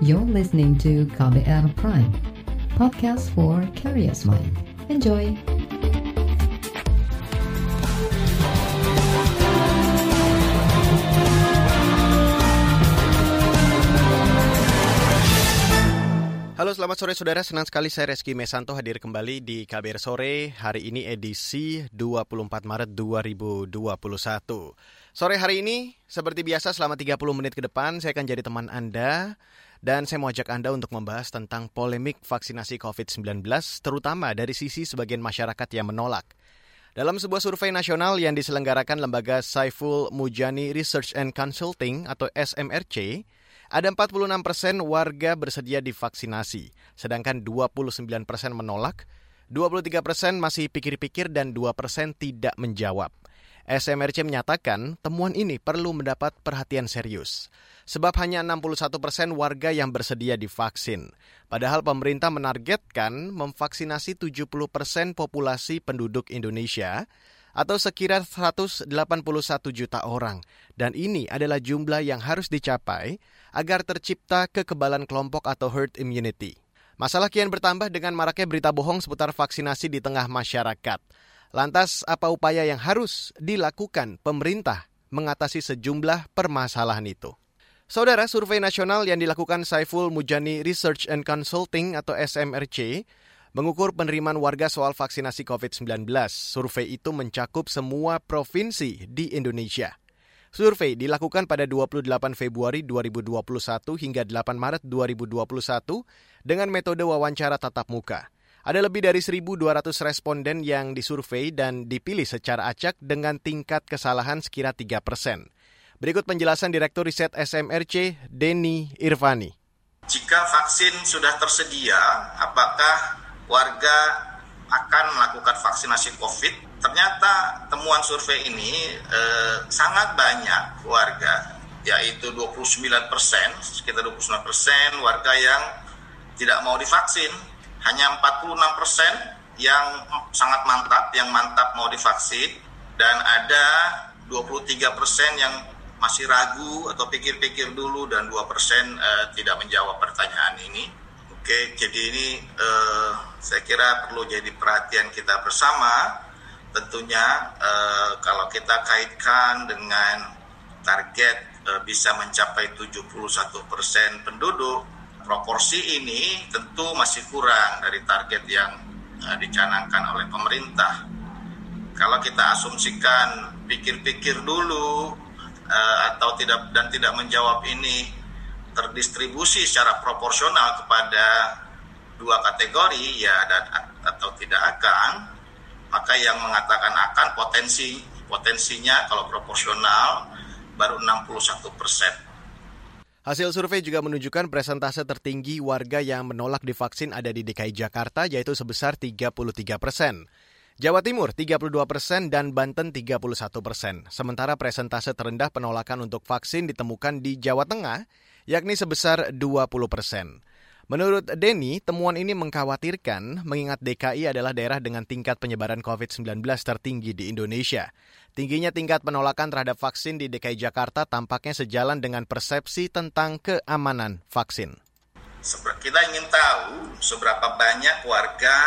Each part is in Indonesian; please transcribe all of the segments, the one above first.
You're listening to KBR Prime, podcast for curious mind. Enjoy! Halo selamat sore saudara, senang sekali saya Reski Mesanto hadir kembali di KBR Sore Hari ini edisi 24 Maret 2021 Sore hari ini, seperti biasa selama 30 menit ke depan saya akan jadi teman Anda Dan saya mau ajak Anda untuk membahas tentang polemik vaksinasi COVID-19 Terutama dari sisi sebagian masyarakat yang menolak dalam sebuah survei nasional yang diselenggarakan lembaga Saiful Mujani Research and Consulting atau SMRC, ada 46 persen warga bersedia divaksinasi, sedangkan 29 persen menolak, 23 persen masih pikir-pikir dan 2 persen tidak menjawab. SMRC menyatakan temuan ini perlu mendapat perhatian serius. Sebab hanya 61 persen warga yang bersedia divaksin. Padahal pemerintah menargetkan memvaksinasi 70 persen populasi penduduk Indonesia atau sekira 181 juta orang. Dan ini adalah jumlah yang harus dicapai agar tercipta kekebalan kelompok atau herd immunity. Masalah kian bertambah dengan maraknya berita bohong seputar vaksinasi di tengah masyarakat. Lantas, apa upaya yang harus dilakukan pemerintah mengatasi sejumlah permasalahan itu? Saudara, survei nasional yang dilakukan Saiful Mujani Research and Consulting atau SMRC mengukur penerimaan warga soal vaksinasi COVID-19. Survei itu mencakup semua provinsi di Indonesia. Survei dilakukan pada 28 Februari 2021 hingga 8 Maret 2021 dengan metode wawancara tatap muka. Ada lebih dari 1.200 responden yang disurvei dan dipilih secara acak dengan tingkat kesalahan sekira 3 persen. Berikut penjelasan Direktur Riset SMRC, Denny Irvani. Jika vaksin sudah tersedia, apakah warga akan melakukan vaksinasi COVID ternyata temuan survei ini eh, sangat banyak warga, yaitu 29 persen, sekitar 29 persen warga yang tidak mau divaksin, hanya 46 persen yang sangat mantap, yang mantap mau divaksin, dan ada 23 persen yang masih ragu atau pikir-pikir dulu dan 2 persen eh, tidak menjawab pertanyaan ini. Oke, jadi ini eh, saya kira perlu jadi perhatian kita bersama tentunya eh, kalau kita kaitkan dengan target bisa mencapai 71 persen penduduk, proporsi ini tentu masih kurang dari target yang eh, dicanangkan oleh pemerintah. Kalau kita asumsikan pikir-pikir dulu eh, atau tidak dan tidak menjawab ini terdistribusi secara proporsional kepada dua kategori ya dan atau tidak akan maka yang mengatakan akan potensi potensinya kalau proporsional baru 61 persen. Hasil survei juga menunjukkan presentase tertinggi warga yang menolak divaksin ada di DKI Jakarta yaitu sebesar 33 persen. Jawa Timur 32 persen dan Banten 31 persen. Sementara presentase terendah penolakan untuk vaksin ditemukan di Jawa Tengah yakni sebesar 20 persen. Menurut Denny, temuan ini mengkhawatirkan mengingat DKI adalah daerah dengan tingkat penyebaran COVID-19 tertinggi di Indonesia. Tingginya tingkat penolakan terhadap vaksin di DKI Jakarta tampaknya sejalan dengan persepsi tentang keamanan vaksin. Kita ingin tahu seberapa banyak warga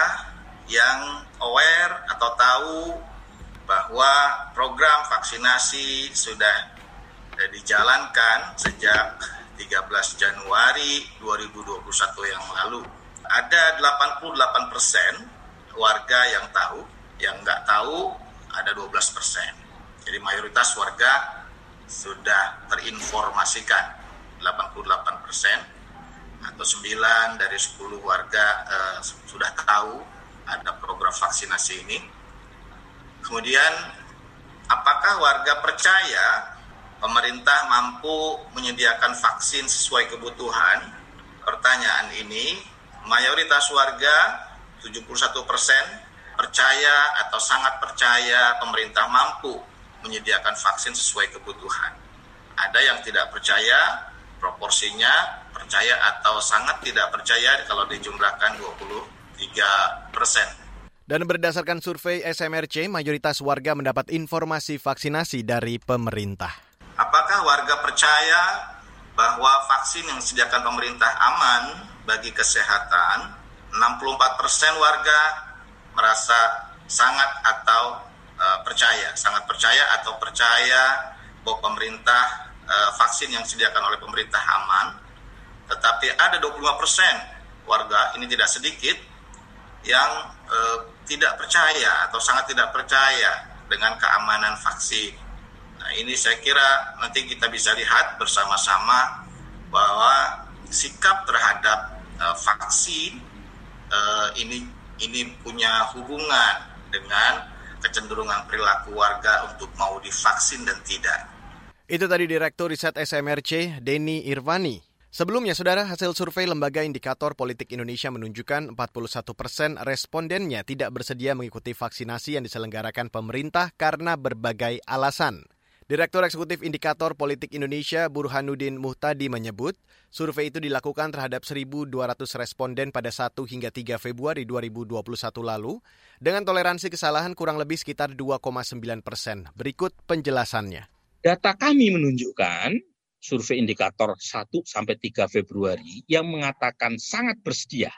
yang aware atau tahu bahwa program vaksinasi sudah dijalankan sejak 13 Januari 2021 yang lalu. Ada 88 persen warga yang tahu, yang nggak tahu ada 12 persen. Jadi mayoritas warga sudah terinformasikan 88 persen atau 9 dari 10 warga eh, sudah tahu ada program vaksinasi ini. Kemudian apakah warga percaya pemerintah mampu menyediakan vaksin sesuai kebutuhan? Pertanyaan ini, mayoritas warga 71 persen percaya atau sangat percaya pemerintah mampu menyediakan vaksin sesuai kebutuhan. Ada yang tidak percaya, proporsinya percaya atau sangat tidak percaya kalau dijumlahkan 23 persen. Dan berdasarkan survei SMRC, mayoritas warga mendapat informasi vaksinasi dari pemerintah. Apakah warga percaya bahwa vaksin yang disediakan pemerintah aman bagi kesehatan, 64% warga merasa sangat atau uh, percaya, sangat percaya atau percaya bahwa pemerintah uh, vaksin yang disediakan oleh pemerintah aman. Tetapi ada 25% warga, ini tidak sedikit, yang uh, tidak percaya atau sangat tidak percaya dengan keamanan vaksin. Nah, ini saya kira nanti kita bisa lihat bersama-sama bahwa sikap terhadap uh, vaksin uh, ini ini punya hubungan dengan kecenderungan perilaku warga untuk mau divaksin dan tidak. Itu tadi Direktur Riset SMRC Denny Irvani. Sebelumnya, saudara, hasil survei Lembaga Indikator Politik Indonesia menunjukkan 41 persen respondennya tidak bersedia mengikuti vaksinasi yang diselenggarakan pemerintah karena berbagai alasan. Direktur Eksekutif Indikator Politik Indonesia Burhanuddin Muhtadi menyebut, survei itu dilakukan terhadap 1.200 responden pada 1 hingga 3 Februari 2021 lalu, dengan toleransi kesalahan kurang lebih sekitar 2,9 persen. Berikut penjelasannya. Data kami menunjukkan survei indikator 1 sampai 3 Februari yang mengatakan sangat bersedia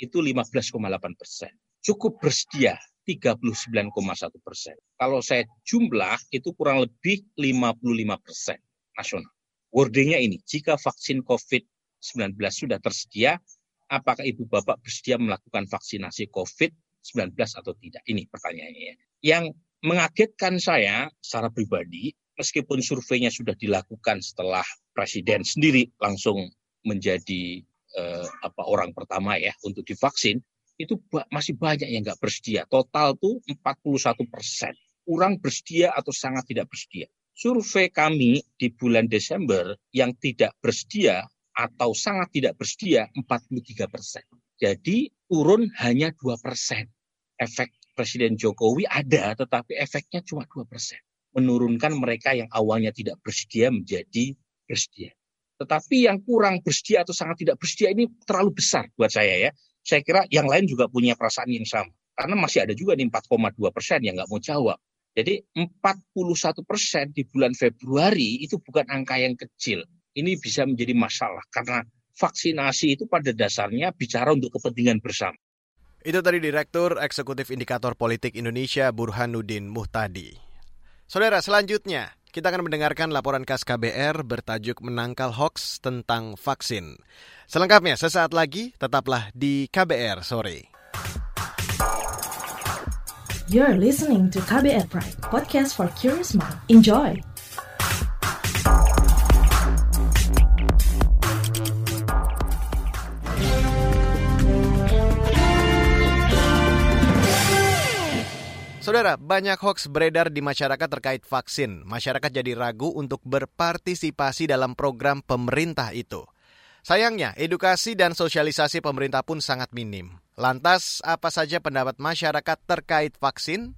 itu 15,8 persen. Cukup bersedia 39,1 persen. Kalau saya jumlah itu kurang lebih 55 persen nasional. Wordingnya ini, jika vaksin COVID-19 sudah tersedia, apakah ibu bapak bersedia melakukan vaksinasi COVID-19 atau tidak? Ini pertanyaannya ya. Yang mengagetkan saya secara pribadi meskipun surveinya sudah dilakukan setelah presiden sendiri langsung menjadi eh, apa orang pertama ya untuk divaksin, itu masih banyak yang nggak bersedia. Total tuh 41 persen. Kurang bersedia atau sangat tidak bersedia. Survei kami di bulan Desember yang tidak bersedia atau sangat tidak bersedia 43 persen. Jadi turun hanya 2 persen. Efek Presiden Jokowi ada, tetapi efeknya cuma 2 persen menurunkan mereka yang awalnya tidak bersedia menjadi bersedia. Tetapi yang kurang bersedia atau sangat tidak bersedia ini terlalu besar buat saya ya. Saya kira yang lain juga punya perasaan yang sama. Karena masih ada juga nih 4,2 persen yang nggak mau jawab. Jadi 41 persen di bulan Februari itu bukan angka yang kecil. Ini bisa menjadi masalah karena vaksinasi itu pada dasarnya bicara untuk kepentingan bersama. Itu tadi Direktur Eksekutif Indikator Politik Indonesia Burhanuddin Muhtadi. Saudara, selanjutnya kita akan mendengarkan laporan khas KBR bertajuk Menangkal Hoax tentang Vaksin. Selengkapnya sesaat lagi, tetaplah di KBR Sore. You're listening to KBR Pride, podcast for curious mind. Enjoy! Saudara, banyak hoax beredar di masyarakat terkait vaksin. Masyarakat jadi ragu untuk berpartisipasi dalam program pemerintah itu. Sayangnya, edukasi dan sosialisasi pemerintah pun sangat minim. Lantas, apa saja pendapat masyarakat terkait vaksin?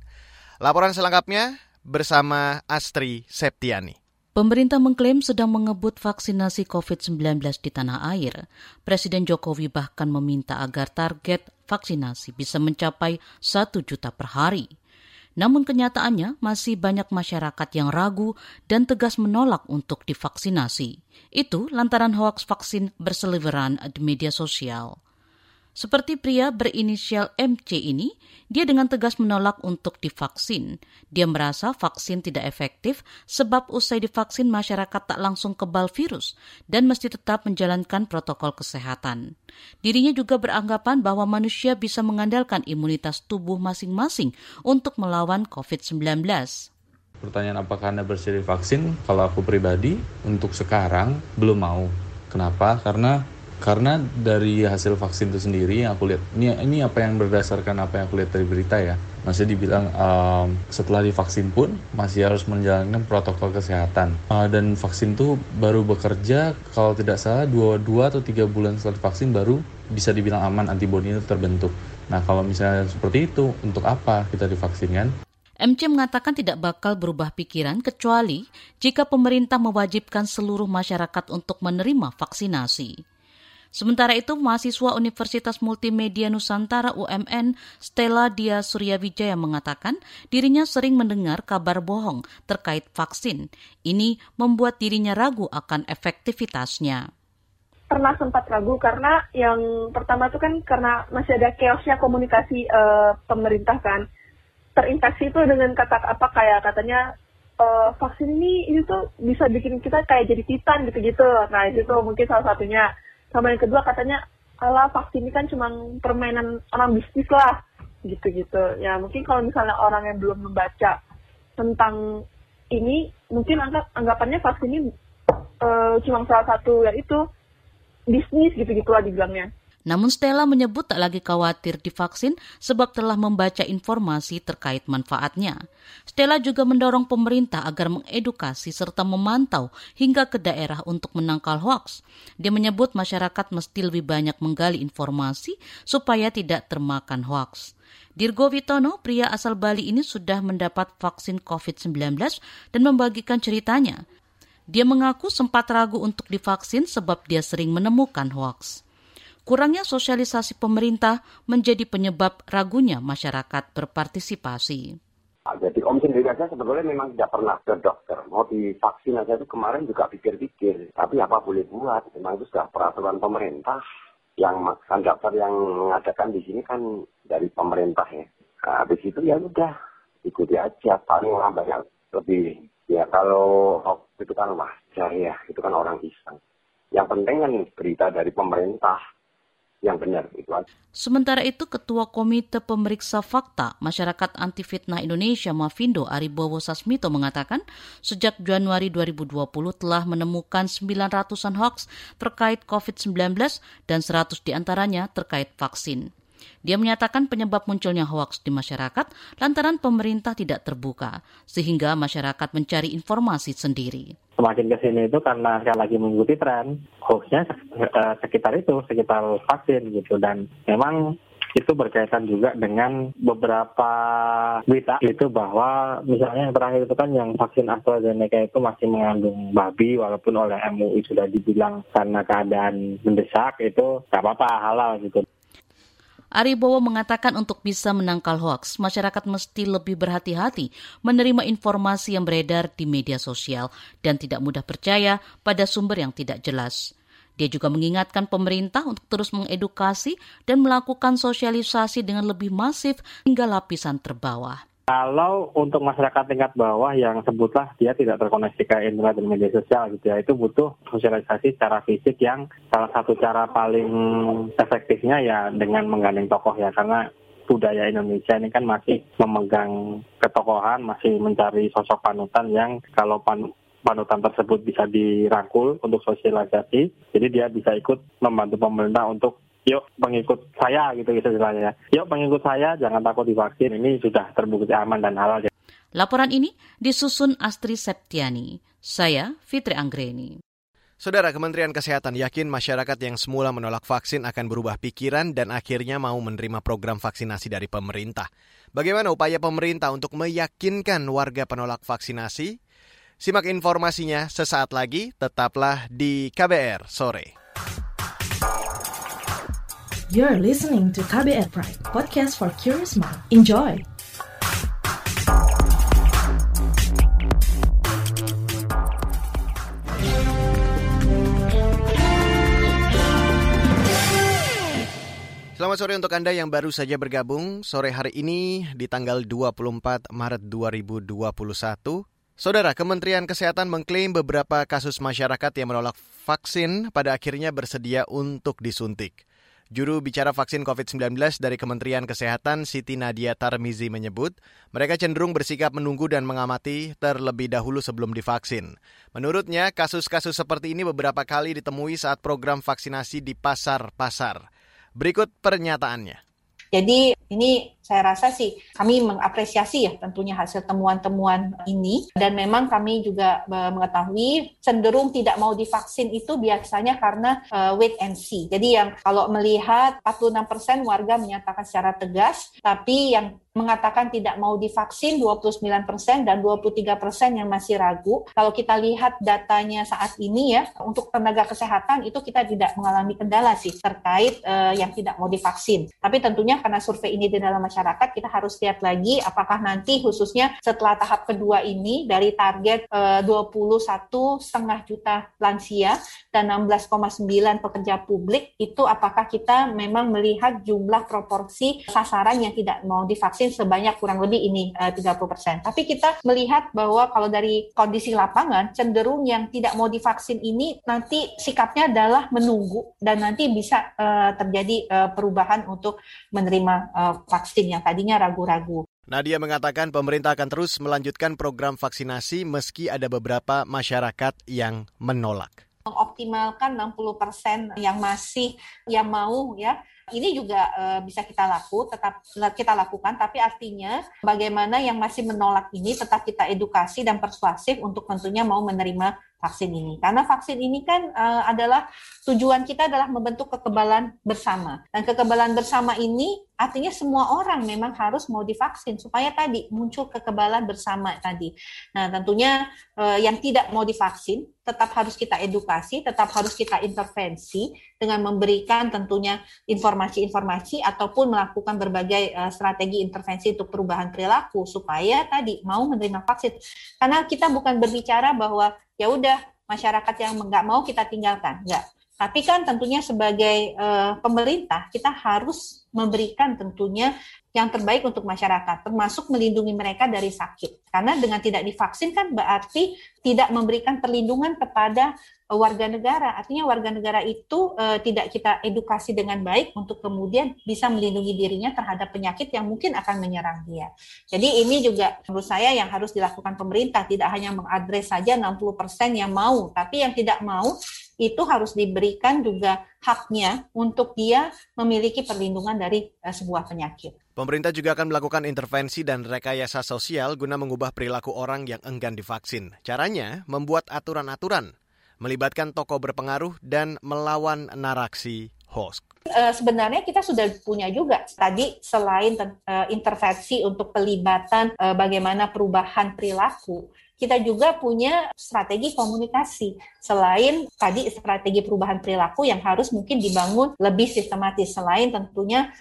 Laporan selengkapnya bersama Astri Septiani. Pemerintah mengklaim sedang mengebut vaksinasi COVID-19 di tanah air. Presiden Jokowi bahkan meminta agar target vaksinasi bisa mencapai 1 juta per hari. Namun kenyataannya masih banyak masyarakat yang ragu dan tegas menolak untuk divaksinasi. Itu lantaran hoaks vaksin berseliweran di media sosial. Seperti pria berinisial MC ini, dia dengan tegas menolak untuk divaksin. Dia merasa vaksin tidak efektif sebab usai divaksin masyarakat tak langsung kebal virus dan mesti tetap menjalankan protokol kesehatan. Dirinya juga beranggapan bahwa manusia bisa mengandalkan imunitas tubuh masing-masing untuk melawan COVID-19. Pertanyaan apakah Anda bersedia vaksin? Kalau aku pribadi, untuk sekarang belum mau. Kenapa? Karena karena dari hasil vaksin itu sendiri yang aku lihat ini ini apa yang berdasarkan apa yang aku lihat dari berita ya. Masih dibilang um, setelah divaksin pun masih harus menjalankan protokol kesehatan. Uh, dan vaksin itu baru bekerja kalau tidak salah dua dua atau tiga bulan setelah divaksin baru bisa dibilang aman antibodi itu terbentuk. Nah kalau misalnya seperti itu untuk apa kita divaksin kan? MC mengatakan tidak bakal berubah pikiran kecuali jika pemerintah mewajibkan seluruh masyarakat untuk menerima vaksinasi. Sementara itu, mahasiswa Universitas Multimedia Nusantara UMN Stella Dia Suryawijaya mengatakan dirinya sering mendengar kabar bohong terkait vaksin. Ini membuat dirinya ragu akan efektivitasnya. Pernah sempat ragu karena yang pertama itu kan karena masih ada chaosnya komunikasi uh, pemerintah kan. Terinfeksi itu dengan kata apa kayak katanya uh, vaksin ini ini tuh bisa bikin kita kayak jadi titan gitu-gitu. Nah itu tuh mungkin salah satunya sama yang kedua katanya ala vaksin ini kan cuma permainan orang bisnis lah. Gitu-gitu. Ya mungkin kalau misalnya orang yang belum membaca tentang ini mungkin anggap anggapannya vaksin ini uh, cuma salah satu ya itu bisnis gitu-gitu lah dibilangnya namun Stella menyebut tak lagi khawatir divaksin sebab telah membaca informasi terkait manfaatnya. Stella juga mendorong pemerintah agar mengedukasi serta memantau hingga ke daerah untuk menangkal hoaks. Dia menyebut masyarakat mesti lebih banyak menggali informasi supaya tidak termakan hoaks. Dirgo Witono, pria asal Bali ini sudah mendapat vaksin COVID-19 dan membagikan ceritanya. Dia mengaku sempat ragu untuk divaksin sebab dia sering menemukan hoaks. Kurangnya sosialisasi pemerintah menjadi penyebab ragunya masyarakat berpartisipasi. Jadi Om sendiri aja sebetulnya memang tidak pernah ke dokter. Mau divaksin aja itu kemarin juga pikir-pikir. Tapi apa boleh buat? Memang itu sudah peraturan pemerintah. Yang kan dokter yang mengadakan di sini kan dari pemerintah ya. Nah, habis itu ya udah ikuti aja. Paling banyak lebih. Ya kalau itu kan wajar ya. Itu kan orang iseng. Yang penting kan berita dari pemerintah yang benar itu aja. Sementara itu Ketua Komite Pemeriksa Fakta Masyarakat Anti Fitnah Indonesia Mavindo Aribowo Sasmito mengatakan sejak Januari 2020 telah menemukan 900-an hoax terkait COVID-19 dan 100 di antaranya terkait vaksin. Dia menyatakan penyebab munculnya hoaks di masyarakat lantaran pemerintah tidak terbuka, sehingga masyarakat mencari informasi sendiri. Semakin ke sini itu karena saya lagi mengikuti tren, hoaxnya eh, sekitar itu, sekitar vaksin gitu. Dan memang itu berkaitan juga dengan beberapa berita itu bahwa misalnya yang terakhir itu kan yang vaksin AstraZeneca itu masih mengandung babi walaupun oleh MUI sudah dibilang karena keadaan mendesak itu nggak apa-apa halal gitu. Aribowo mengatakan untuk bisa menangkal hoaks, masyarakat mesti lebih berhati-hati menerima informasi yang beredar di media sosial dan tidak mudah percaya pada sumber yang tidak jelas. Dia juga mengingatkan pemerintah untuk terus mengedukasi dan melakukan sosialisasi dengan lebih masif hingga lapisan terbawah. Kalau untuk masyarakat tingkat bawah yang sebutlah dia tidak terkoneksi ke internet dan media sosial gitu ya, itu butuh sosialisasi secara fisik yang salah satu cara paling efektifnya ya dengan menggandeng tokoh ya. Karena budaya Indonesia ini kan masih memegang ketokohan, masih mencari sosok panutan yang kalau pan panutan tersebut bisa dirangkul untuk sosialisasi, jadi dia bisa ikut membantu pemerintah untuk yuk pengikut saya gitu gitu istilahnya. Yuk pengikut saya jangan takut divaksin. Ini sudah terbukti aman dan halal. Laporan ini disusun Astri Septiani. Saya Fitri Anggreni. Saudara Kementerian Kesehatan yakin masyarakat yang semula menolak vaksin akan berubah pikiran dan akhirnya mau menerima program vaksinasi dari pemerintah. Bagaimana upaya pemerintah untuk meyakinkan warga penolak vaksinasi? Simak informasinya sesaat lagi, tetaplah di KBR sore. You're listening to KBR Pride, podcast for curious mind. Enjoy! Selamat sore untuk Anda yang baru saja bergabung sore hari ini di tanggal 24 Maret 2021. Saudara, Kementerian Kesehatan mengklaim beberapa kasus masyarakat yang menolak vaksin pada akhirnya bersedia untuk disuntik. Juru bicara vaksin COVID-19 dari Kementerian Kesehatan Siti Nadia Tarmizi menyebut, mereka cenderung bersikap menunggu dan mengamati terlebih dahulu sebelum divaksin. Menurutnya, kasus-kasus seperti ini beberapa kali ditemui saat program vaksinasi di pasar-pasar. Berikut pernyataannya. Jadi ini saya rasa sih kami mengapresiasi ya tentunya hasil temuan-temuan ini dan memang kami juga uh, mengetahui cenderung tidak mau divaksin itu biasanya karena uh, wait and see. Jadi yang kalau melihat 46% warga menyatakan secara tegas, tapi yang mengatakan tidak mau divaksin 29 persen dan 23 persen yang masih ragu. Kalau kita lihat datanya saat ini ya, untuk tenaga kesehatan itu kita tidak mengalami kendala sih terkait uh, yang tidak mau divaksin. Tapi tentunya karena survei ini di dalam masyarakat, kita harus lihat lagi apakah nanti khususnya setelah tahap kedua ini dari target uh, 21 setengah juta lansia dan 16,9 pekerja publik itu apakah kita memang melihat jumlah proporsi sasaran yang tidak mau divaksin sebanyak kurang lebih ini uh, 30%. Tapi kita melihat bahwa kalau dari kondisi lapangan cenderung yang tidak mau divaksin ini nanti sikapnya adalah menunggu dan nanti bisa uh, terjadi uh, perubahan untuk menerima uh, vaksin yang tadinya ragu-ragu. Nadia mengatakan pemerintah akan terus melanjutkan program vaksinasi meski ada beberapa masyarakat yang menolak. Mengoptimalkan 60% yang masih yang mau ya ini juga uh, bisa kita laku, tetap kita lakukan, tapi artinya bagaimana yang masih menolak ini tetap kita edukasi dan persuasif untuk tentunya mau menerima vaksin ini. Karena vaksin ini kan uh, adalah tujuan kita adalah membentuk kekebalan bersama. Dan kekebalan bersama ini artinya semua orang memang harus mau divaksin supaya tadi muncul kekebalan bersama tadi. Nah, tentunya uh, yang tidak mau divaksin tetap harus kita edukasi, tetap harus kita intervensi dengan memberikan tentunya informasi-informasi ataupun melakukan berbagai uh, strategi intervensi untuk perubahan perilaku supaya tadi mau menerima vaksin. Karena kita bukan berbicara bahwa ya udah masyarakat yang nggak mau kita tinggalkan, nggak. Tapi kan tentunya sebagai uh, pemerintah kita harus memberikan tentunya yang terbaik untuk masyarakat, termasuk melindungi mereka dari sakit. Karena dengan tidak divaksin kan berarti tidak memberikan perlindungan kepada warga negara. Artinya warga negara itu uh, tidak kita edukasi dengan baik untuk kemudian bisa melindungi dirinya terhadap penyakit yang mungkin akan menyerang dia. Jadi ini juga menurut saya yang harus dilakukan pemerintah tidak hanya mengadres saja 60% yang mau, tapi yang tidak mau itu harus diberikan juga haknya untuk dia memiliki perlindungan dari uh, sebuah penyakit. Pemerintah juga akan melakukan intervensi dan rekayasa sosial guna mengubah perilaku orang yang enggan divaksin. Caranya membuat aturan-aturan melibatkan tokoh berpengaruh dan melawan narasi hoax. Uh, sebenarnya kita sudah punya juga tadi selain uh, intervensi untuk pelibatan uh, bagaimana perubahan perilaku, kita juga punya strategi komunikasi selain tadi strategi perubahan perilaku yang harus mungkin dibangun lebih sistematis selain tentunya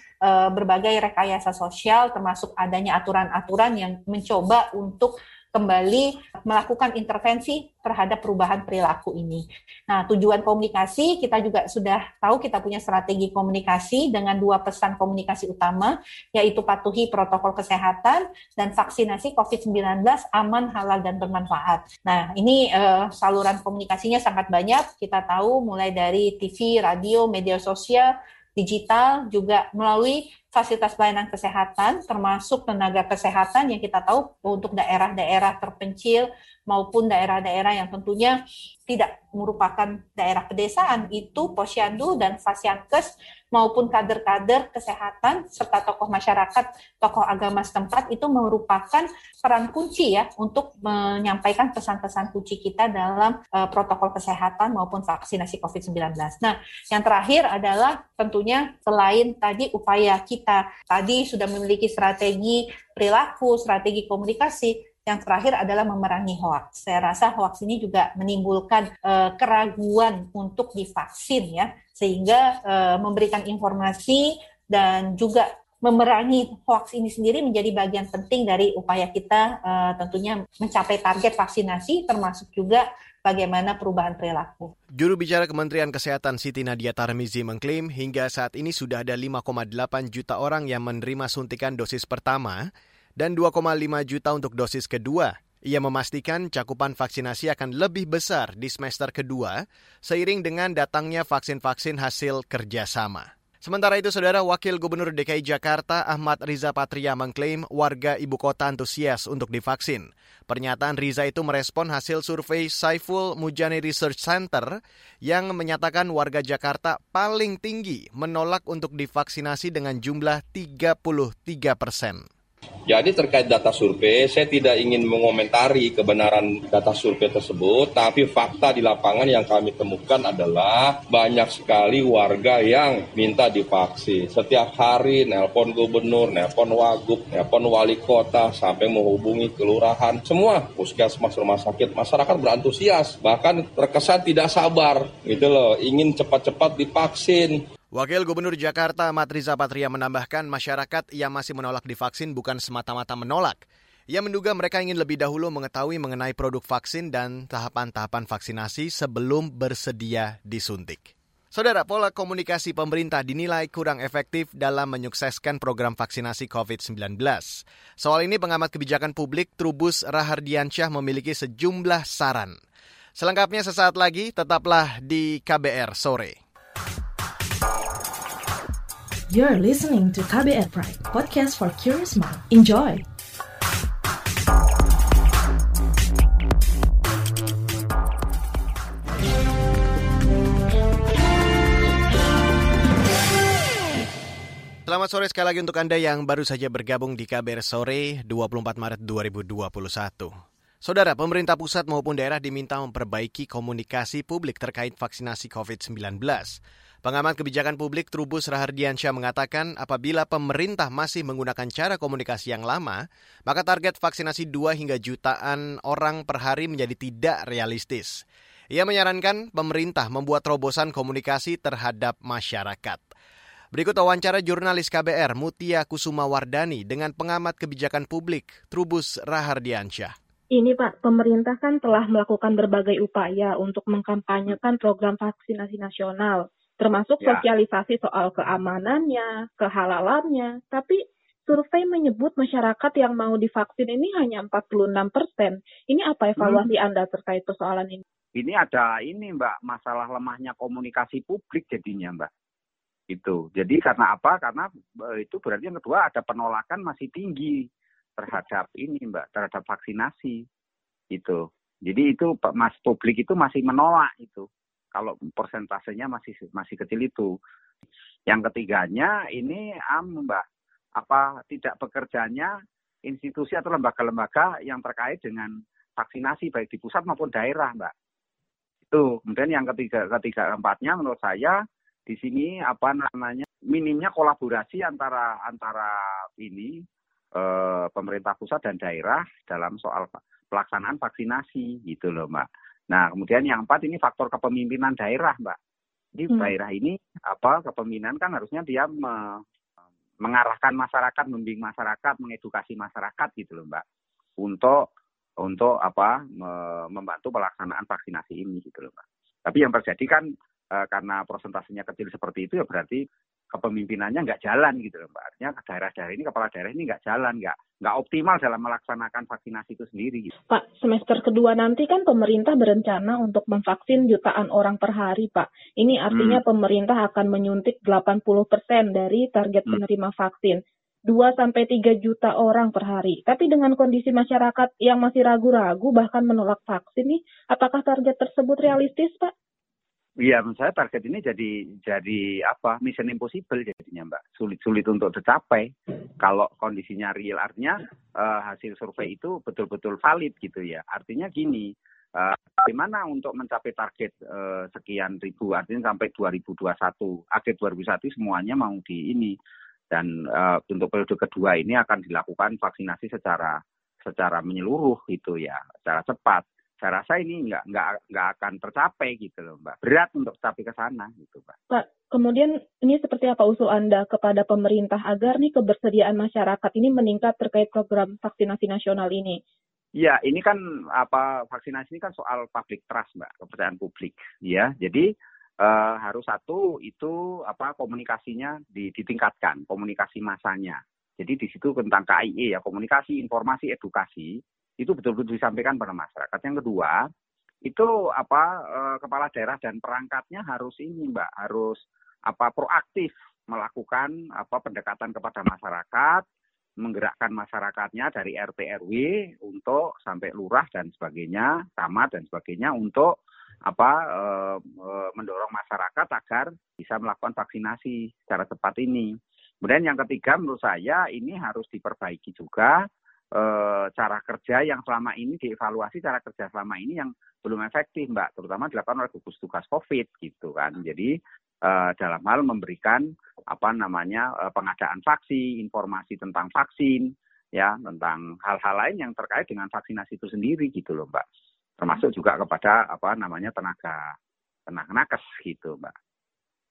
berbagai rekayasa sosial termasuk adanya aturan-aturan yang mencoba untuk kembali melakukan intervensi terhadap perubahan perilaku ini. Nah, tujuan komunikasi kita juga sudah tahu kita punya strategi komunikasi dengan dua pesan komunikasi utama, yaitu patuhi protokol kesehatan dan vaksinasi COVID-19 aman, halal, dan bermanfaat. Nah, ini uh, saluran komunikasinya sangat banyak. Kita tahu mulai dari TV, radio, media sosial, digital, juga melalui fasilitas pelayanan kesehatan, termasuk tenaga kesehatan yang kita tahu untuk daerah-daerah terpencil maupun daerah-daerah yang tentunya tidak merupakan daerah pedesaan itu posyandu dan fasiankes maupun kader-kader kesehatan serta tokoh masyarakat, tokoh agama setempat itu merupakan peran kunci ya untuk menyampaikan pesan-pesan kunci kita dalam uh, protokol kesehatan maupun vaksinasi COVID-19. Nah, yang terakhir adalah tentunya selain tadi upaya kita tadi sudah memiliki strategi perilaku, strategi komunikasi, yang terakhir adalah memerangi hoax. Saya rasa hoax ini juga menimbulkan uh, keraguan untuk divaksin ya, sehingga uh, memberikan informasi dan juga memerangi hoax ini sendiri menjadi bagian penting dari upaya kita uh, tentunya mencapai target vaksinasi termasuk juga bagaimana perubahan perilaku. Juru bicara Kementerian Kesehatan Siti Nadia Tarmizi mengklaim hingga saat ini sudah ada 5,8 juta orang yang menerima suntikan dosis pertama dan 2,5 juta untuk dosis kedua. Ia memastikan cakupan vaksinasi akan lebih besar di semester kedua seiring dengan datangnya vaksin-vaksin hasil kerjasama. Sementara itu, Saudara Wakil Gubernur DKI Jakarta Ahmad Riza Patria mengklaim warga ibu kota antusias untuk divaksin. Pernyataan Riza itu merespon hasil survei Saiful Mujani Research Center yang menyatakan warga Jakarta paling tinggi menolak untuk divaksinasi dengan jumlah 33 persen. Jadi terkait data survei, saya tidak ingin mengomentari kebenaran data survei tersebut, tapi fakta di lapangan yang kami temukan adalah banyak sekali warga yang minta divaksin. Setiap hari nelpon gubernur, nelpon wagub, nelpon wali kota, sampai menghubungi kelurahan, semua puskesmas rumah sakit, masyarakat berantusias, bahkan terkesan tidak sabar, gitu loh, ingin cepat-cepat divaksin. Wakil Gubernur Jakarta Ahmad Riza Patria menambahkan masyarakat yang masih menolak divaksin bukan semata-mata menolak. Ia menduga mereka ingin lebih dahulu mengetahui mengenai produk vaksin dan tahapan-tahapan vaksinasi sebelum bersedia disuntik. Saudara, pola komunikasi pemerintah dinilai kurang efektif dalam menyukseskan program vaksinasi COVID-19. Soal ini pengamat kebijakan publik Trubus Rahardiansyah memiliki sejumlah saran. Selengkapnya sesaat lagi, tetaplah di KBR sore. You're listening to KBR Pride, podcast for curious mind. Enjoy! Selamat sore sekali lagi untuk Anda yang baru saja bergabung di KBR Sore 24 Maret 2021. Saudara, pemerintah pusat maupun daerah diminta memperbaiki komunikasi publik terkait vaksinasi COVID-19. Pengamat kebijakan publik Trubus Rahardiansyah mengatakan apabila pemerintah masih menggunakan cara komunikasi yang lama, maka target vaksinasi 2 hingga jutaan orang per hari menjadi tidak realistis. Ia menyarankan pemerintah membuat terobosan komunikasi terhadap masyarakat. Berikut wawancara jurnalis KBR Mutia Kusuma Wardani dengan pengamat kebijakan publik Trubus Rahardiansyah. Ini Pak, pemerintah kan telah melakukan berbagai upaya untuk mengkampanyekan program vaksinasi nasional termasuk ya. sosialisasi soal keamanannya, kehalalannya. Tapi survei menyebut masyarakat yang mau divaksin ini hanya 46 persen. Ini apa evaluasi hmm. Anda terkait persoalan ini? Ini ada ini Mbak, masalah lemahnya komunikasi publik jadinya Mbak. Itu. Jadi karena apa? Karena e, itu berarti yang kedua ada penolakan masih tinggi terhadap ini Mbak, terhadap vaksinasi. Itu. Jadi itu mas publik itu masih menolak itu kalau persentasenya masih masih kecil itu. Yang ketiganya ini am Mbak, apa tidak bekerjanya institusi atau lembaga-lembaga yang terkait dengan vaksinasi baik di pusat maupun daerah, Mbak. Itu. Kemudian yang ketiga ketiga empatnya menurut saya di sini apa namanya minimnya kolaborasi antara antara ini eh, pemerintah pusat dan daerah dalam soal pelaksanaan vaksinasi gitu loh, Mbak. Nah, kemudian yang empat ini faktor kepemimpinan daerah, Mbak. Di hmm. daerah ini apa kepemimpinan kan harusnya dia me, mengarahkan masyarakat, membimbing masyarakat, mengedukasi masyarakat gitu loh, Mbak. Untuk untuk apa me, membantu pelaksanaan vaksinasi ini gitu loh, Mbak. Tapi yang terjadi kan e, karena prosentasenya kecil seperti itu ya berarti kepemimpinannya nggak jalan gitu loh Mbak. Artinya daerah-daerah ini, kepala daerah ini nggak jalan, nggak nggak optimal dalam melaksanakan vaksinasi itu sendiri. Gitu. Pak, semester kedua nanti kan pemerintah berencana untuk memvaksin jutaan orang per hari, Pak. Ini artinya hmm. pemerintah akan menyuntik 80 persen dari target hmm. penerima vaksin. 2 sampai 3 juta orang per hari. Tapi dengan kondisi masyarakat yang masih ragu-ragu bahkan menolak vaksin nih, apakah target tersebut realistis, Pak? Iya, menurut saya target ini jadi jadi apa? Mission impossible jadinya, Mbak. Sulit-sulit untuk tercapai. Kalau kondisinya real, artinya uh, hasil survei itu betul-betul valid gitu ya. Artinya gini, uh, bagaimana untuk mencapai target uh, sekian ribu, artinya sampai 2021, akhir 2021 semuanya mau di ini. Dan uh, untuk periode kedua ini akan dilakukan vaksinasi secara secara menyeluruh gitu ya, secara cepat saya rasa ini nggak nggak nggak akan tercapai gitu loh mbak berat untuk sampai ke sana gitu mbak. Pak kemudian ini seperti apa usul anda kepada pemerintah agar nih kebersediaan masyarakat ini meningkat terkait program vaksinasi nasional ini? Ya ini kan apa vaksinasi ini kan soal public trust mbak kepercayaan publik ya jadi uh, harus satu itu apa komunikasinya ditingkatkan komunikasi masanya. Jadi di situ tentang KIE ya komunikasi informasi edukasi itu betul-betul disampaikan pada masyarakat. Yang kedua, itu apa e, kepala daerah dan perangkatnya harus ini Mbak, harus apa proaktif melakukan apa pendekatan kepada masyarakat, menggerakkan masyarakatnya dari RT RW untuk sampai lurah dan sebagainya, camat dan sebagainya untuk apa e, e, mendorong masyarakat agar bisa melakukan vaksinasi secara cepat ini. Kemudian yang ketiga menurut saya ini harus diperbaiki juga cara kerja yang selama ini dievaluasi cara kerja selama ini yang belum efektif Mbak, terutama dilakukan oleh gugus tugas COVID gitu kan. Jadi e, dalam hal memberikan apa namanya e, pengadaan vaksin, informasi tentang vaksin, ya tentang hal-hal lain yang terkait dengan vaksinasi itu sendiri gitu loh Mbak termasuk juga kepada apa namanya tenaga tenaga nakes gitu mbak.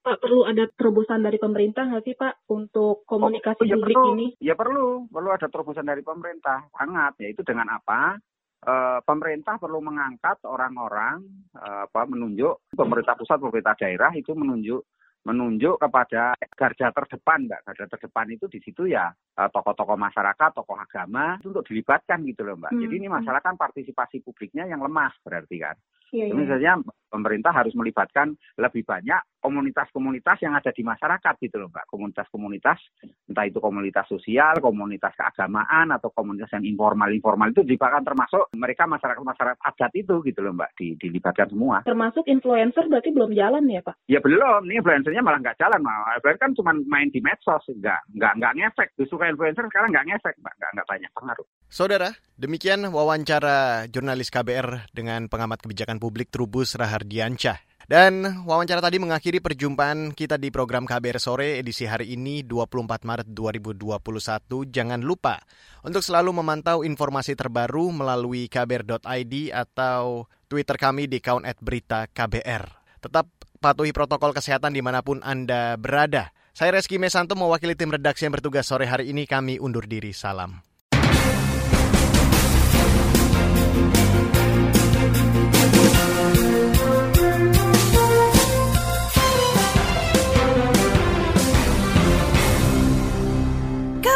Pak perlu ada terobosan dari pemerintah nggak sih Pak untuk komunikasi oh, ya publik perlu, ini? Ya perlu, perlu ada terobosan dari pemerintah sangat. Yaitu dengan apa? E, pemerintah perlu mengangkat orang-orang e, apa menunjuk pemerintah pusat, pemerintah daerah itu menunjuk menunjuk kepada garda terdepan, Mbak. Garda terdepan itu di situ ya eh, tokoh-tokoh masyarakat, tokoh agama itu untuk dilibatkan gitu loh, Mbak. Hmm. Jadi ini masalah kan partisipasi publiknya yang lemah berarti kan. Iya, iya. Misalnya pemerintah harus melibatkan lebih banyak komunitas-komunitas yang ada di masyarakat gitu loh Mbak. Komunitas-komunitas, entah itu komunitas sosial, komunitas keagamaan, atau komunitas yang informal-informal itu juga termasuk mereka masyarakat-masyarakat adat itu gitu loh Mbak, di, dilibatkan semua. Termasuk influencer berarti belum jalan ya Pak? Ya belum, ini influencernya malah nggak jalan. Malah. Influencer kan cuma main di medsos, nggak, nggak, nggak ngefek. Justru influencer sekarang nggak ngefek Mbak, nggak, nggak banyak pengaruh. Saudara, demikian wawancara jurnalis KBR dengan pengamat kebijakan publik Trubus Rahardiansyah. Dan wawancara tadi mengakhiri perjumpaan kita di program KBR Sore edisi hari ini 24 Maret 2021. Jangan lupa untuk selalu memantau informasi terbaru melalui kbr.id atau Twitter kami di account berita KBR. Tetap patuhi protokol kesehatan di mana pun Anda berada. Saya Reski Mesanto mewakili tim redaksi yang bertugas sore hari ini. Kami undur diri. Salam.